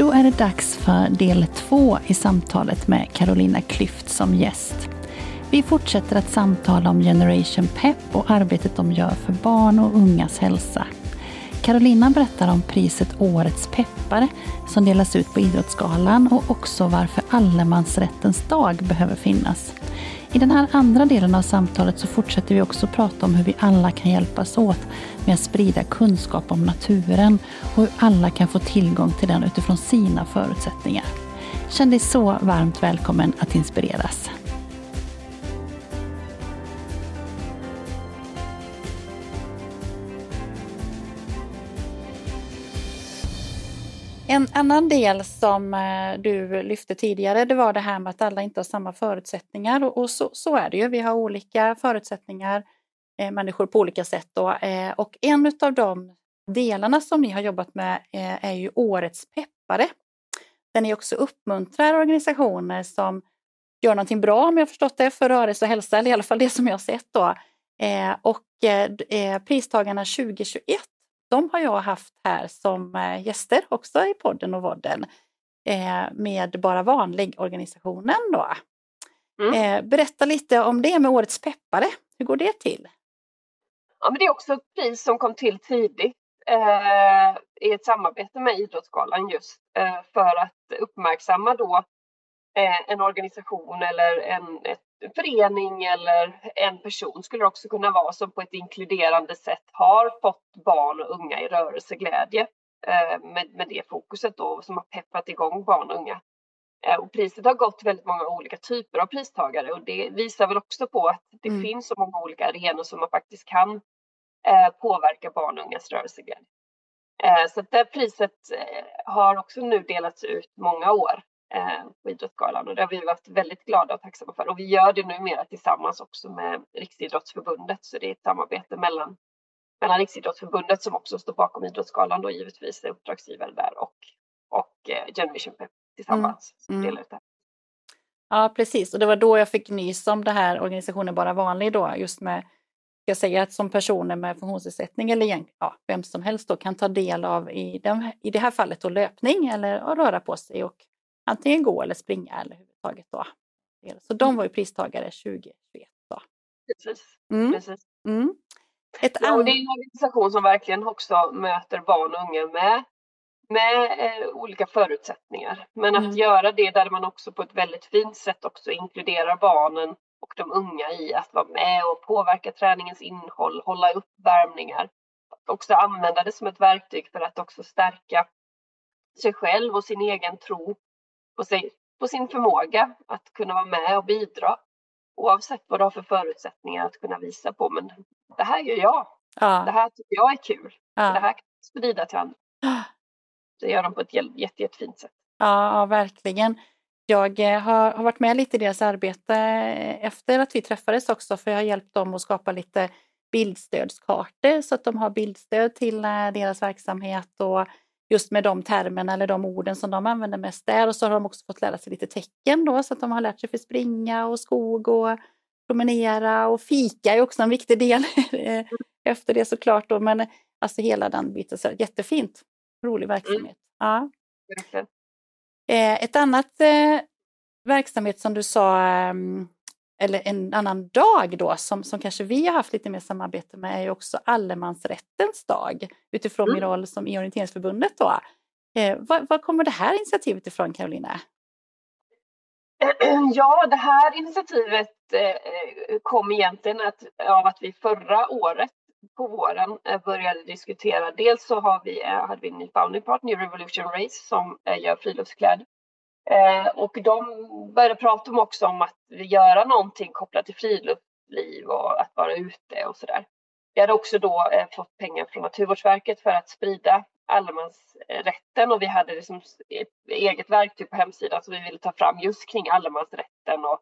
Då är det dags för del två i samtalet med Carolina Klyft som gäst. Vi fortsätter att samtala om Generation Pep och arbetet de gör för barn och ungas hälsa. Carolina berättar om priset Årets peppare som delas ut på Idrottsgalan och också varför allemansrättens dag behöver finnas. I den här andra delen av samtalet så fortsätter vi också prata om hur vi alla kan hjälpas åt med att sprida kunskap om naturen och hur alla kan få tillgång till den utifrån sina förutsättningar. Känn dig så varmt välkommen att inspireras. En annan del som eh, du lyfte tidigare det var det här med att alla inte har samma förutsättningar och så, så är det ju. Vi har olika förutsättningar, eh, människor på olika sätt. Då. Eh, och en av de delarna som ni har jobbat med eh, är ju Årets peppare. Där ni också uppmuntrar organisationer som gör någonting bra om jag förstått det för rörelse och hälsa, eller i alla fall det som jag har sett då. Eh, och pristagarna 2021 de har jag haft här som eh, gäster också i podden och vodden eh, med Bara vanlig-organisationen. Mm. Eh, berätta lite om det med Årets peppare. Hur går det till? Ja, men det är också ett pris som kom till tidigt eh, i ett samarbete med Idrottsgalan just eh, för att uppmärksamma då en organisation eller en, ett förening eller en person skulle det också kunna vara som på ett inkluderande sätt har fått barn och unga i rörelseglädje eh, med, med det fokuset då som har peppat igång barn och unga. Eh, och priset har gått till väldigt många olika typer av pristagare och det visar väl också på att det mm. finns så många olika arenor som man faktiskt kan eh, påverka barn och ungas rörelseglädje. Så det priset har också nu delats ut många år eh, på Idrottsgalan och det har vi varit väldigt glada och tacksamma för. Och vi gör det numera tillsammans också med Riksidrottsförbundet så det är ett samarbete mellan, mellan Riksidrottsförbundet som också står bakom Idrottsgalan då givetvis är uppdragsgivare där och, och eh, Generation Pep tillsammans. Mm. Mm. Ja precis och det var då jag fick nys om det här organisationen Bara Vanlig då just med jag säger att som personer med funktionsnedsättning eller ja, vem som helst då kan ta del av i, den, i det här fallet då löpning eller röra på sig och antingen gå eller springa eller överhuvudtaget då. Så de var ju pristagare 2021. Då. Precis. Mm. Precis. Mm. Ett ja, det är en organisation som verkligen också möter barn och unga med, med eh, olika förutsättningar. Men att mm. göra det där man också på ett väldigt fint sätt också inkluderar barnen och de unga i att vara med och påverka träningens innehåll, hålla upp värmningar. Också använda det som ett verktyg för att också stärka sig själv och sin egen tro på, sig, på sin förmåga att kunna vara med och bidra. Oavsett vad du har för förutsättningar att kunna visa på. Men det här gör jag. Ja. Det här tycker jag är kul. Ja. Det här kan jag sprida till andra. Det gör de på ett jätte, jättefint sätt. Ja, verkligen. Jag eh, har, har, varit med lite i deras arbete eh, efter att vi träffades också för jag har hjälpt dem att skapa lite bildstödskartor så att de har bildstöd till eh, deras verksamhet och just med de termerna eller de orden som de använder mest där. Och så har de också fått lära sig lite tecken då så att de har lärt sig för springa och skog och promenera och fika är också en viktig del efter det såklart. Då. Men alltså hela den biten, så jättefint, rolig mm. verksamhet. Ja. Eh, ett annat eh, verksamhet som du sa ehm, eller en annan dag då som, som kanske vi har haft lite mer samarbete med är ju också allemansrättens dag utifrån mm. min roll som i orienteringsförbundet då. Eh, var, var kommer det här initiativet ifrån Carolina? Ja, det här initiativet eh, kom egentligen att, av att vi förra året på våren eh, började diskutera. Dels så har vi, eh, hade vi en ny founding partner, Revolution Race, som eh, gör friluftskläder. Eh, och de började prata om också om att göra någonting kopplat till friluftsliv och att vara ute och sådär. Vi hade också då eh, fått pengar från Naturvårdsverket för att sprida allemansrätten och vi hade liksom ett eget verktyg på hemsidan som vi ville ta fram just kring allemansrätten och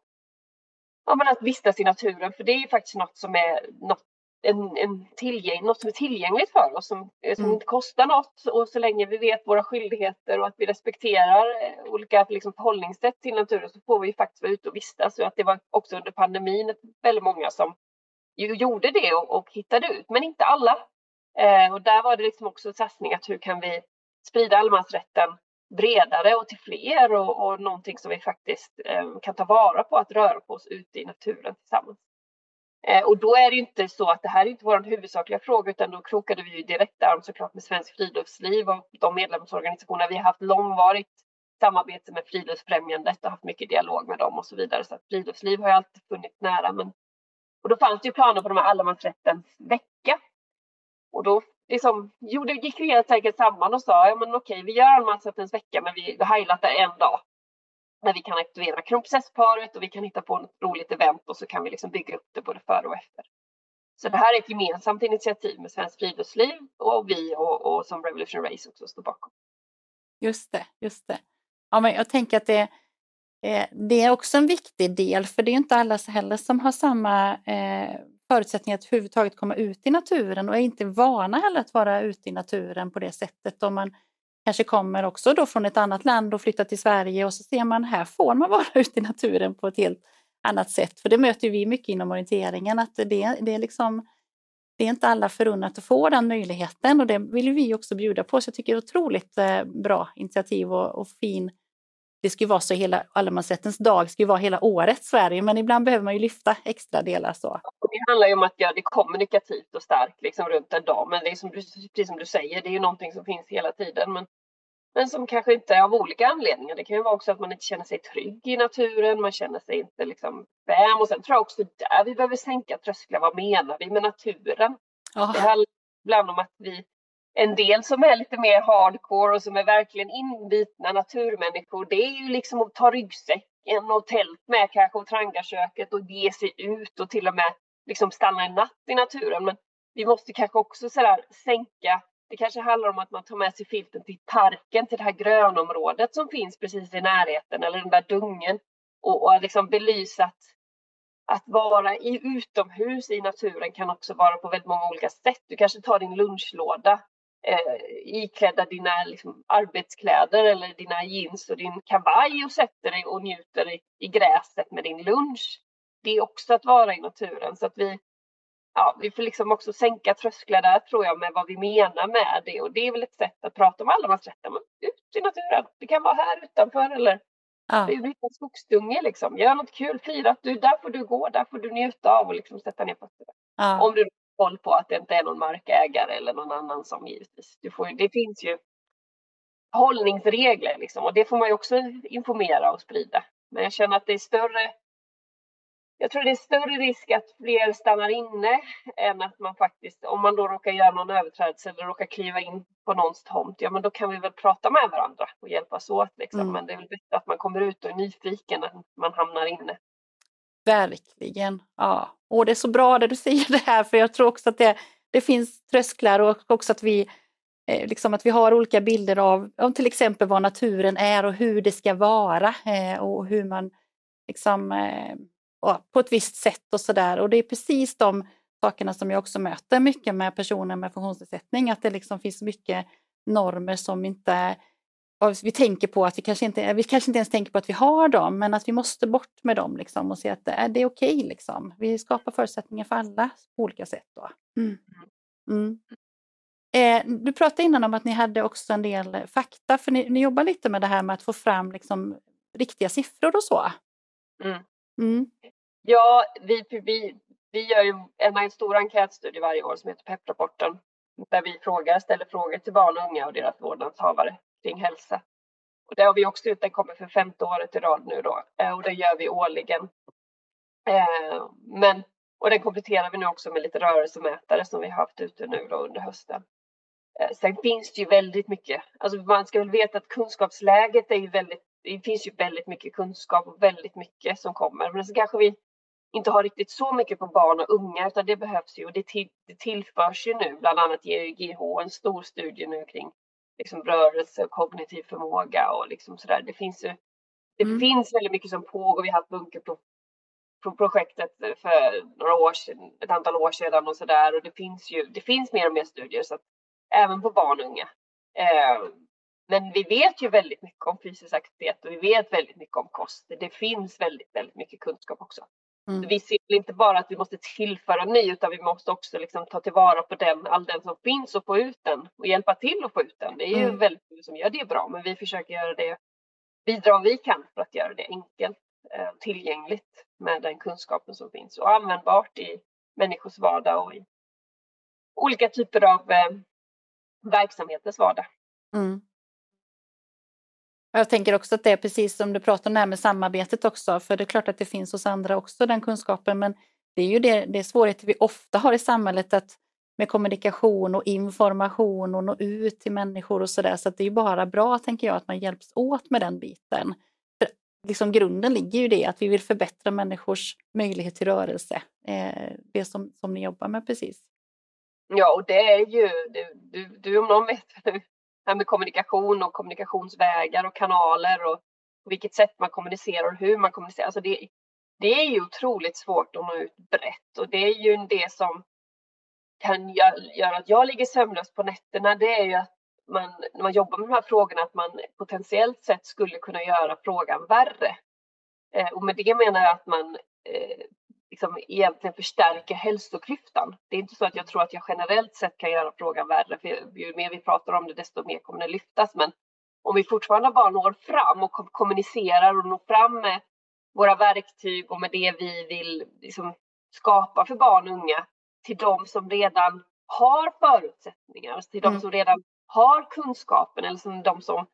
ja, men att vistas i naturen. För det är ju faktiskt något som är något, en, en tillgäng, något som är tillgängligt för oss, som, som mm. inte kostar något. Och så länge vi vet våra skyldigheter och att vi respekterar eh, olika liksom, förhållningssätt till naturen så får vi faktiskt vara ute och vistas. Och att det var också under pandemin väldigt många som gjorde det och, och hittade ut, men inte alla. Eh, och där var det liksom också en satsning att hur kan vi sprida allemansrätten bredare och till fler och, och någonting som vi faktiskt eh, kan ta vara på att röra på oss ute i naturen tillsammans. Eh, och då är det inte så att det här är inte vår huvudsakliga fråga utan då krokade vi ju direkt arm såklart med Svenskt Friluftsliv och de medlemsorganisationer vi har haft långvarigt samarbete med Friluftsfrämjandet och haft mycket dialog med dem och så vidare. Så att friluftsliv har ju alltid funnits nära. Men, och då fanns det ju planer på de här allemansrättens vecka. Och då liksom, jo, det gick vi helt enkelt samman och sa ja, men okej, vi gör allemansrättens vecka, men vi highlightar en dag när vi kan aktivera kronprinsessparet och vi kan hitta på ett roligt event och så kan vi liksom bygga upp det både före och efter. Så det här är ett gemensamt initiativ med Svenskt Friluftsliv och vi och, och som Revolution Race också står bakom. Just det, just det. Ja, men jag tänker att det, eh, det är också en viktig del, för det är inte alla heller som har samma eh, förutsättningar att överhuvudtaget komma ut i naturen och är inte vana heller att vara ute i naturen på det sättet. Om man kanske kommer också då från ett annat land och flyttar till Sverige och så ser man här får man vara ute i naturen på ett helt annat sätt. För det möter vi mycket inom orienteringen att det, det är liksom det är inte alla förunnat att få den möjligheten och det vill vi också bjuda på. Så jag tycker det är otroligt eh, bra initiativ och, och fin det ska ju vara så hela allemansrättens dag ska ju vara hela året Sverige, men ibland behöver man ju lyfta extra delar så. Det handlar ju om att göra det kommunikativt och starkt liksom runt en dag, men det är som, precis som du säger, det är ju någonting som finns hela tiden. Men, men som kanske inte är av olika anledningar. Det kan ju vara också att man inte känner sig trygg i naturen, man känner sig inte liksom bekväm. Och sen tror jag också där vi behöver sänka trösklar. Vad menar vi med naturen? Oh. Det handlar ibland om att vi en del som är lite mer hardcore och som är verkligen inbitna naturmänniskor, det är ju liksom att ta ryggsäcken och tält med kanske och trangarköket och ge sig ut och till och med liksom stanna en natt i naturen. Men vi måste kanske också sådär sänka det kanske handlar om att man tar med sig filten till parken, till det här grönområdet som finns precis i närheten eller den där dungen och, och liksom belysa att, att vara i, utomhus i naturen kan också vara på väldigt många olika sätt. Du kanske tar din lunchlåda eh, iklädda dina liksom, arbetskläder eller dina jeans och din kavaj och sätter dig och njuter i, i gräset med din lunch. Det är också att vara i naturen så att vi, ja, vi får liksom också sänka trösklar där tror jag med vad vi menar med det och det är väl ett sätt att prata om allemansrätten. Ut i naturen, det kan vara här utanför eller Ja. Ut en skogsdunge liksom. Gör något kul, fira att du, där får du gå, där får du njuta av och liksom sätta ner fötterna. Ja. Om du koll på att det inte är någon markägare eller någon annan som givetvis. Du får, det finns ju hållningsregler liksom, och det får man ju också informera och sprida. Men jag känner att det är större jag tror det är större risk att fler stannar inne än att man faktiskt, om man då råkar göra någon överträdelse eller råkar kliva in på någons tomt, ja men då kan vi väl prata med varandra och hjälpas åt liksom. Mm. Men det är väl bättre att man kommer ut och är nyfiken än att man hamnar inne. Verkligen, ja. Och det är så bra det du säger det här, för jag tror också att det, det finns trösklar och också att vi, eh, liksom att vi har olika bilder av, om till exempel vad naturen är och hur det ska vara eh, och hur man liksom eh, på ett visst sätt och sådär. Och det är precis de sakerna som jag också möter mycket med personer med funktionsnedsättning, att det liksom finns mycket normer som inte vi tänker på att vi kanske inte, vi kanske inte ens tänker på att vi har dem, men att vi måste bort med dem liksom, och se att är, det är okej. Okay, liksom. Vi skapar förutsättningar för alla på olika sätt. Då. Mm. Mm. Eh, du pratade innan om att ni hade också en del fakta, för ni, ni jobbar lite med det här med att få fram liksom, riktiga siffror och så. Mm. mm. Ja, vi, vi, vi gör ju en, en stor enkätstudie varje år som heter PEP-rapporten där vi frågar, ställer frågor till barn och unga och deras vårdnadshavare kring hälsa. Och det har vi också gjort, den kommer för femte året i rad nu då eh, och det gör vi årligen. Eh, men, och den kompletterar vi nu också med lite rörelsemätare som vi har haft ute nu då under hösten. Eh, sen finns det ju väldigt mycket, alltså man ska väl veta att kunskapsläget är ju väldigt, det finns ju väldigt mycket kunskap och väldigt mycket som kommer. Men så kanske vi inte har riktigt så mycket på barn och unga utan det behövs ju och det, till, det tillförs ju nu bland annat GH en stor studie nu kring liksom rörelse och kognitiv förmåga och liksom sådär. Det finns ju det mm. finns väldigt mycket som pågår. Vi har haft bunkerprojektet för några år sedan, ett antal år sedan och sådär och det finns ju, det finns mer och mer studier så att även på barn och unga. Eh, men vi vet ju väldigt mycket om fysisk aktivitet och vi vet väldigt mycket om kost. Det finns väldigt, väldigt mycket kunskap också. Mm. Vi ser inte bara att vi måste tillföra ny utan vi måste också liksom ta tillvara på den, all den som finns och få ut den och hjälpa till att få ut den. Det är ju mm. väldigt många som gör det bra men vi försöker göra det, bidra vi kan för att göra det enkelt eh, tillgängligt med den kunskapen som finns och användbart i människors vardag och i olika typer av eh, verksamheters vardag. Mm. Jag tänker också att det är precis som du pratar om det här med samarbetet också, för det är klart att det finns hos andra också den kunskapen, men det är ju det, det svårigheter vi ofta har i samhället att med kommunikation och information och nå ut till människor och sådär, så att det är bara bra, tänker jag, att man hjälps åt med den biten. För liksom grunden ligger ju det att vi vill förbättra människors möjlighet till rörelse, eh, det som, som ni jobbar med precis. Ja, och det är ju, du, du, du om någon vet här med kommunikation och kommunikationsvägar och kanaler och på vilket sätt man kommunicerar och hur man kommunicerar. Alltså det, det är ju otroligt svårt att nå ut brett och det är ju det som kan göra att jag ligger sömnlös på nätterna. Det är ju att man, när man jobbar med de här frågorna, att man potentiellt sett skulle kunna göra frågan värre. Eh, och med det menar jag att man eh, liksom egentligen förstärker hälsoklyftan. Det är inte så att jag tror att jag generellt sett kan göra frågan värre, för ju mer vi pratar om det, desto mer kommer den lyftas. Men om vi fortfarande bara når fram och kommunicerar och når fram med våra verktyg och med det vi vill liksom skapa för barn och unga till de som redan har förutsättningar, alltså till de mm. som redan har kunskapen eller som de som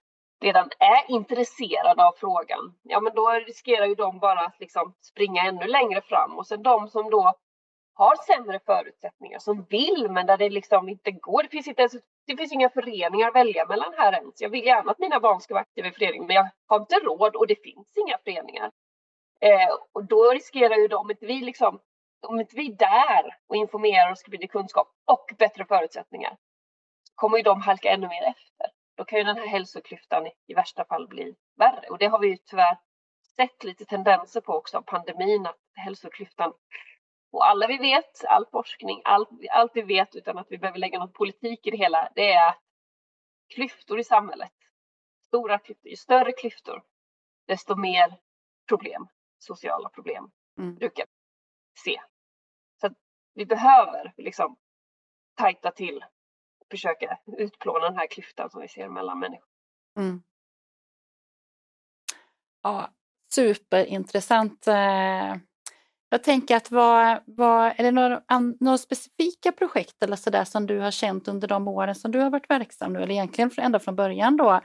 redan är intresserade av frågan, ja men då riskerar ju de bara att liksom springa ännu längre fram och sen de som då har sämre förutsättningar, som vill men där det liksom inte går. Det finns, inte ens, det finns inga föreningar att välja mellan här ens. Jag vill gärna att mina barn ska vara aktiva i föreningen men jag har inte råd och det finns inga föreningar. Eh, och då riskerar ju de, om inte vi liksom, om inte vi är där och informerar och sprider kunskap och bättre förutsättningar, kommer ju de halka ännu mer efter då kan ju den här hälsoklyftan i värsta fall bli värre. Och det har vi ju tyvärr sett lite tendenser på också av pandemin, att hälsoklyftan och alla vi vet, all forskning, allt, allt vi vet utan att vi behöver lägga någon politik i det hela, det är klyftor i samhället, stora klyftor, ju större klyftor, desto mer problem, sociala problem, mm. brukar se. Så vi behöver liksom tajta till försöka utplåna den här klyftan som vi ser mellan människor. Mm. Ja, superintressant. Eh, jag tänker att vad, vad, är det några, några specifika projekt eller så där som du har känt under de åren som du har varit verksam nu, eller egentligen ända från början då,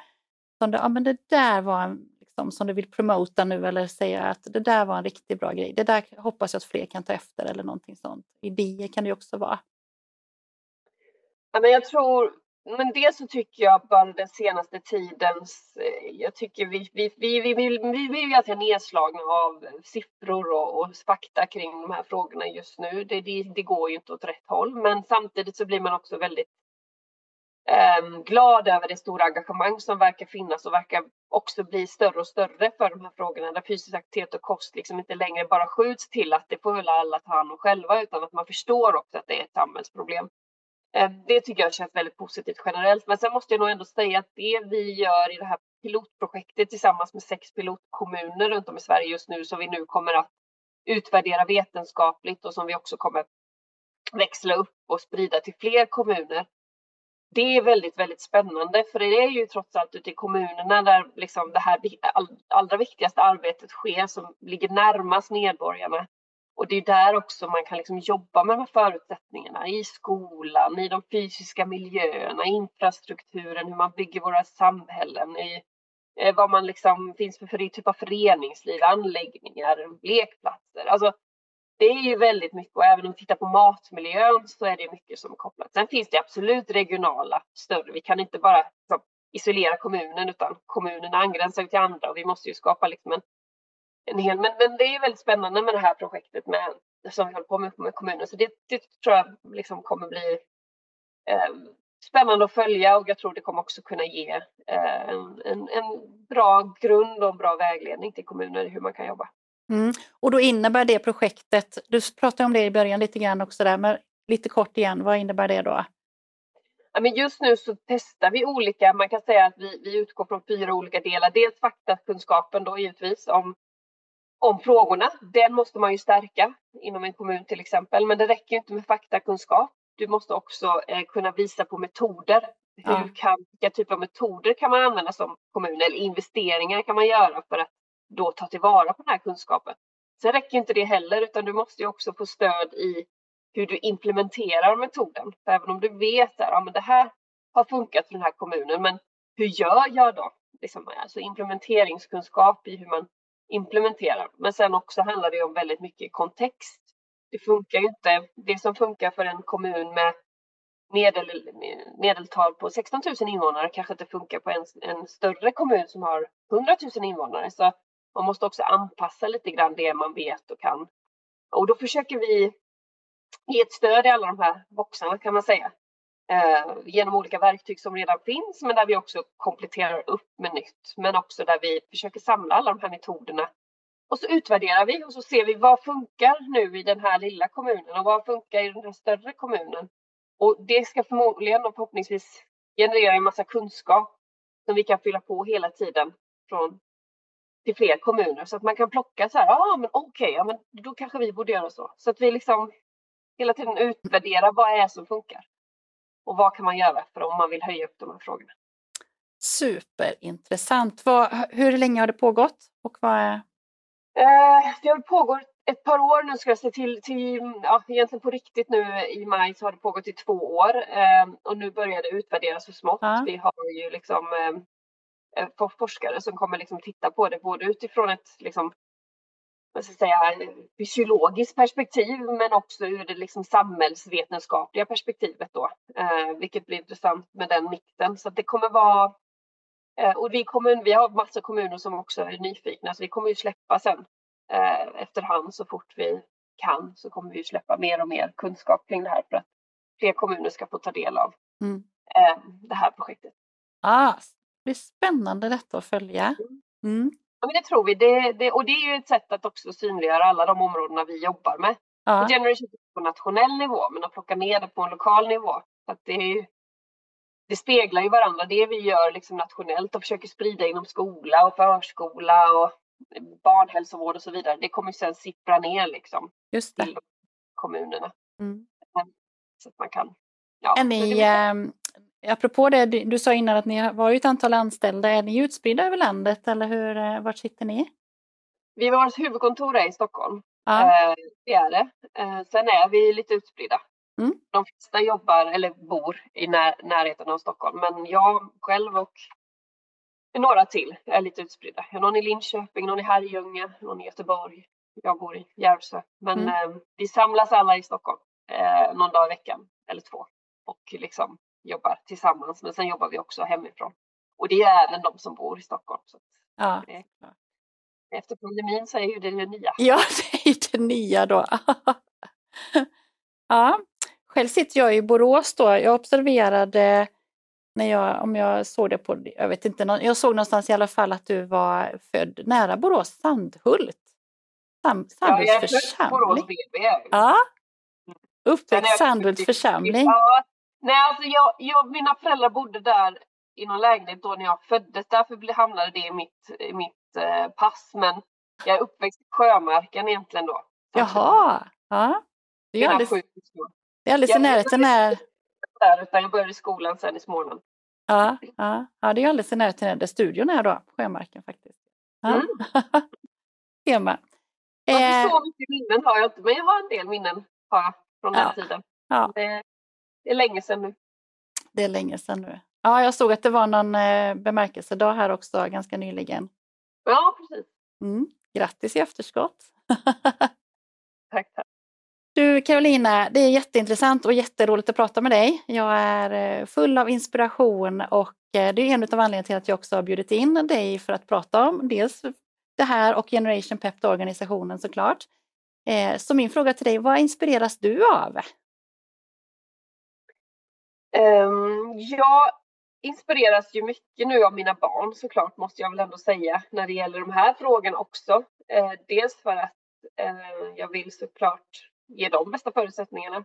som du, ja men det där var en, liksom, som du vill promota nu eller säga att det där var en riktigt bra grej, det där hoppas jag att fler kan ta efter eller någonting sånt. Idéer kan det också vara. Ja, men jag tror, men dels så tycker jag bara den senaste tidens, eh, jag tycker vi, vi, vi, vi, vi, vi, vi är ganska nedslagna av siffror och, och fakta kring de här frågorna just nu. Det, det, det går ju inte åt rätt håll, men samtidigt så blir man också väldigt eh, glad över det stora engagemang som verkar finnas och verkar också bli större och större för de här frågorna där fysisk aktivitet och kost liksom inte längre bara skjuts till att det får väl alla ta hand om själva utan att man förstår också att det är ett samhällsproblem. Ehm, det tycker jag känns väldigt positivt generellt. Men sen måste jag nog ändå säga att det vi gör i det här pilotprojektet tillsammans med sex pilotkommuner runt om i Sverige just nu som vi nu kommer att utvärdera vetenskapligt och som vi också kommer växla upp och sprida till fler kommuner. Det är väldigt, väldigt spännande för det är ju trots allt ute i kommunerna där liksom det här allra viktigaste arbetet sker som ligger närmast medborgarna. Och det är där också man kan liksom jobba med de här förutsättningarna i skolan, i de fysiska miljöerna, infrastrukturen, hur man bygger våra samhällen, i eh, vad man liksom finns för, för typ av föreningsliv, anläggningar, lekplatser. Alltså, det är ju väldigt mycket och även om vi tittar på matmiljön så är det mycket som är kopplat. Sen finns det absolut regionala större. Vi kan inte bara liksom, isolera kommunen utan kommunerna angränsar till andra och vi måste ju skapa liksom en en hel, men, men det är väldigt spännande med det här projektet med, som vi håller på med med kommunen. Så det, det tror jag liksom kommer bli eh, spännande att följa och jag tror det kommer också kunna ge eh, en, en, en bra grund och en bra vägledning till kommuner hur man kan jobba. Mm. Och då innebär det projektet, du pratade om det i början lite grann också där, men lite kort igen, vad innebär det då? Ja, men just nu så testar vi olika, man kan säga att vi, vi utgår från fyra olika delar. Dels faktakunskapen då givetvis om, om frågorna. Den måste man ju stärka inom en kommun till exempel, men det räcker inte med faktakunskap. Du måste också eh, kunna visa på metoder. Hur ja. kan, vilka typer av metoder kan man använda som kommun eller investeringar kan man göra för att då ta tillvara på den här kunskapen. Sen räcker inte det heller utan du måste ju också få stöd i hur du implementerar metoden. För även om du vet att ja, det här har funkat för den här kommunen, men hur gör jag då? Liksom, alltså implementeringskunskap i hur man implementerar. Men sen också handlar det om väldigt mycket kontext. Det funkar ju inte. Det som funkar för en kommun med medel, medeltal på 16 000 invånare kanske inte funkar på en, en större kommun som har 100 000 invånare. Så man måste också anpassa lite grann det man vet och kan. Och då försöker vi ge ett stöd i alla de här boxarna kan man säga. Eh, genom olika verktyg som redan finns men där vi också kompletterar upp med nytt. Men också där vi försöker samla alla de här metoderna. Och så utvärderar vi och så ser vi vad funkar nu i den här lilla kommunen och vad funkar i den här större kommunen. Och det ska förmodligen och förhoppningsvis generera en massa kunskap som vi kan fylla på hela tiden från till fler kommuner så att man kan plocka så här, ja ah, men okej, okay, ja, men då kanske vi borde göra så. Så att vi liksom hela tiden utvärdera vad är som funkar. Och vad kan man göra för om man vill höja upp de här frågorna. Superintressant. Vad, hur länge har det pågått? Och vad är... eh, det har pågått ett par år nu ska jag säga till, till ja, egentligen på riktigt nu i maj så har det pågått i två år eh, och nu börjar det utvärderas så smått. Ja. Vi har ju liksom eh, forskare som kommer liksom titta på det både utifrån ett liksom, vad ska säga, fysiologiskt perspektiv men också ur det liksom samhällsvetenskapliga perspektivet då. Eh, vilket blir intressant med den mixen. Så det kommer vara eh, och vi, kommun, vi har massor kommuner som också är nyfikna så vi kommer ju släppa sen eh, efterhand så fort vi kan så kommer vi släppa mer och mer kunskap kring det här för att fler kommuner ska få ta del av mm. eh, det här projektet. Ah, det blir spännande detta att följa. Mm. Ja, men det tror vi. Det, det, och det är ju ett sätt att också synliggöra alla de områdena vi jobbar med. Ja. Generation på nationell nivå, men att plocka ner det på en lokal nivå. Att det, ju, det speglar ju varandra. Det vi gör liksom nationellt och försöker sprida inom skola och förskola och barnhälsovård och så vidare. Det kommer sen sippra ner liksom Just det. till kommunerna. Mm. Så att man kan Ja, är ni, apropå det, du, sa innan att ni var ett antal anställda, är ni utspridda över landet eller hur, eh, vart sitter ni? Vi har huvudkontor är i Stockholm. Ja. Eh, det är det. Eh, sen är vi lite utspridda. Mm. De flesta jobbar eller bor i när, närheten av Stockholm, men jag själv och några till är lite utspridda. Någon i Linköping, någon i Herrljunga, någon i Göteborg. Jag bor i Järvsö. Men mm. eh, vi samlas alla i Stockholm eh, någon dag i veckan eller två och liksom jobbar tillsammans. Men sen jobbar vi också hemifrån. Och det är även de som bor i Stockholm. Så ja. efter pandemin så är ju det det nya. Ja, det är det nya då. ja, själv sitter jag i Borås då. Jag observerade när jag, om jag såg det på, jag vet inte, jag såg någonstans i alla fall att du var född nära Borås, Sandhult. Sand, Sandhults ja, jag är församling. Borås BB. Ja, uppväxt Sandhults församling. Ja, Nej, alltså jag, jag, mina föräldrar bodde där i någon lägenhet då när jag föddes. Därför hamnade det i mitt, i mitt eh, pass. Men jag är uppväxt i Sjömarken egentligen då. Jaha, ja. Det är alldeles, det är alldeles i närheten när... Där, utan jag började i skolan sen i Småland. Ja, ja, ja, det är alldeles i närheten där studion är då, Sjömarken faktiskt. Ja. Mm. Tema. Eh, så mycket minnen har jag inte, men jag har en del minnen har jag från den tiden. Ja. Det, är länge sedan nu. Det är länge sedan nu. Ja, jag såg att det var någon eh, bemärkelsedag här också ganska nyligen. Ja, precis. Mm. Grattis i efterskott! tack, tack. Du Carolina, det är jätteintressant och jätteroligt att prata med dig. Jag är eh, full av inspiration och eh, det är en av anledningarna till att jag också har bjudit in dig för att prata om dels det här och Generation Pep, organisationen såklart. Så min fråga till dig, vad inspireras du av? Um, jag inspireras ju mycket nu av mina barn såklart måste jag väl ändå säga när det gäller de här frågorna också. Uh, dels för att uh, jag vill såklart ge dem bästa förutsättningarna.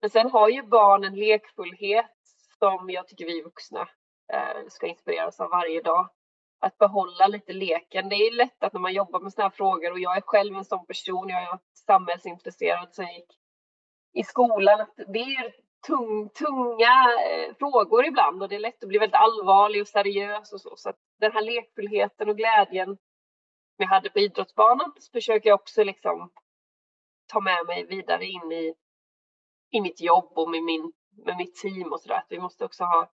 Men sen har ju barn en lekfullhet som jag tycker vi vuxna uh, ska inspireras av varje dag. Att behålla lite leken. Det är lätt att när man jobbar med sådana här frågor och jag är själv en sån person, jag är samhällsintresserad sen jag gick i skolan, det är tung, tunga eh, frågor ibland och det är lätt att bli väldigt allvarlig och seriös och så. Så att den här lekfullheten och glädjen jag hade på idrottsbanan så försöker jag också liksom ta med mig vidare in i, i mitt jobb och med, min, med mitt team och sådär. Vi måste också ha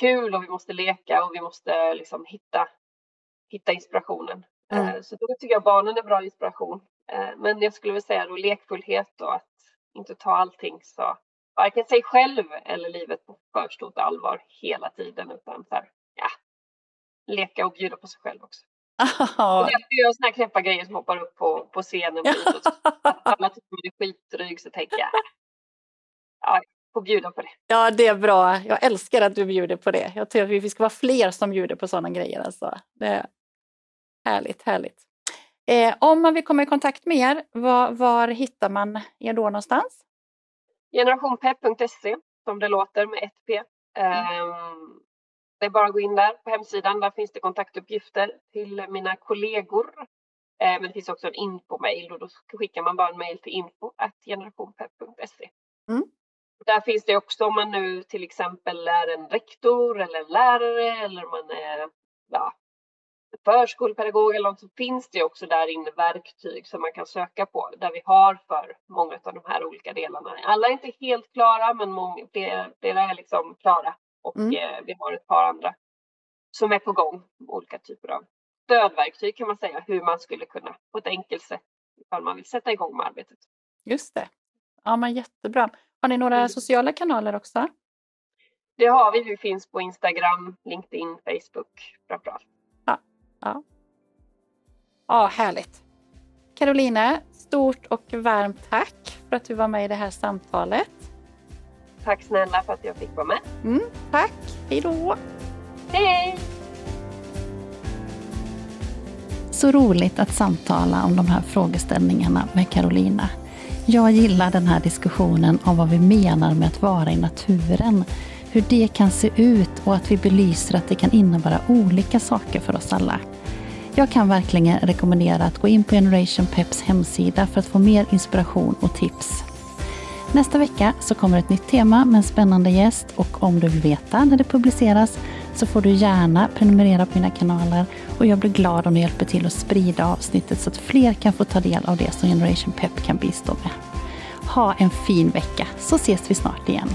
kul och vi måste leka och vi måste liksom hitta, hitta inspirationen. Mm. Så då tycker jag barnen är bra inspiration. Eh, men jag skulle vilja säga då lekfullhet och att inte ta allting så varken sig själv eller livet på för stort allvar hela tiden utan så här, ja, leka och bjuda på sig själv också. Oh. Och jag gör såna här knäppa grejer som hoppar upp på, på scenen på Alla tycker man är skitdryg så tänker jag, ja, får bjuda på det. Ja, det är bra. Jag älskar att du bjuder på det. Jag tror att vi ska vara fler som bjuder på sådana grejer. Alltså. Det är härligt, härligt. Eh, om man vill komma i kontakt med er, var, var hittar man er då någonstans? Generationpepp.se som det låter med ett P. Mm. Det är bara att gå in där på hemsidan. Där finns det kontaktuppgifter till mina kollegor. Ehm, men det finns också en info-mail och då skickar man bara en mail till info generationpepp.se. Mm. Där finns det också om man nu till exempel är en rektor eller en lärare eller man är ja, förskolepedagog eller något så finns det också där inne verktyg som man kan söka på där vi har för många av de här olika delarna. Alla är inte helt klara men många, flera är liksom klara och mm. eh, vi har ett par andra som är på gång. Olika typer av stödverktyg kan man säga hur man skulle kunna på ett enkelt sätt ifall man vill sätta igång med arbetet. Just det. Ja men jättebra. Har ni några mm. sociala kanaler också? Det har vi. Vi finns på Instagram, LinkedIn, Facebook framförallt. Ja. Ja, härligt. Caroline, stort och varmt tack för att du var med i det här samtalet. Tack snälla för att jag fick vara med. Mm, tack. Hej då. Hej. Så roligt att samtala om de här frågeställningarna med Carolina. Jag gillar den här diskussionen om vad vi menar med att vara i naturen hur det kan se ut och att vi belyser att det kan innebära olika saker för oss alla. Jag kan verkligen rekommendera att gå in på Generation Peps hemsida för att få mer inspiration och tips. Nästa vecka så kommer ett nytt tema med en spännande gäst och om du vill veta när det publiceras så får du gärna prenumerera på mina kanaler och jag blir glad om du hjälper till att sprida avsnittet så att fler kan få ta del av det som Generation Pep kan bistå med. Ha en fin vecka så ses vi snart igen.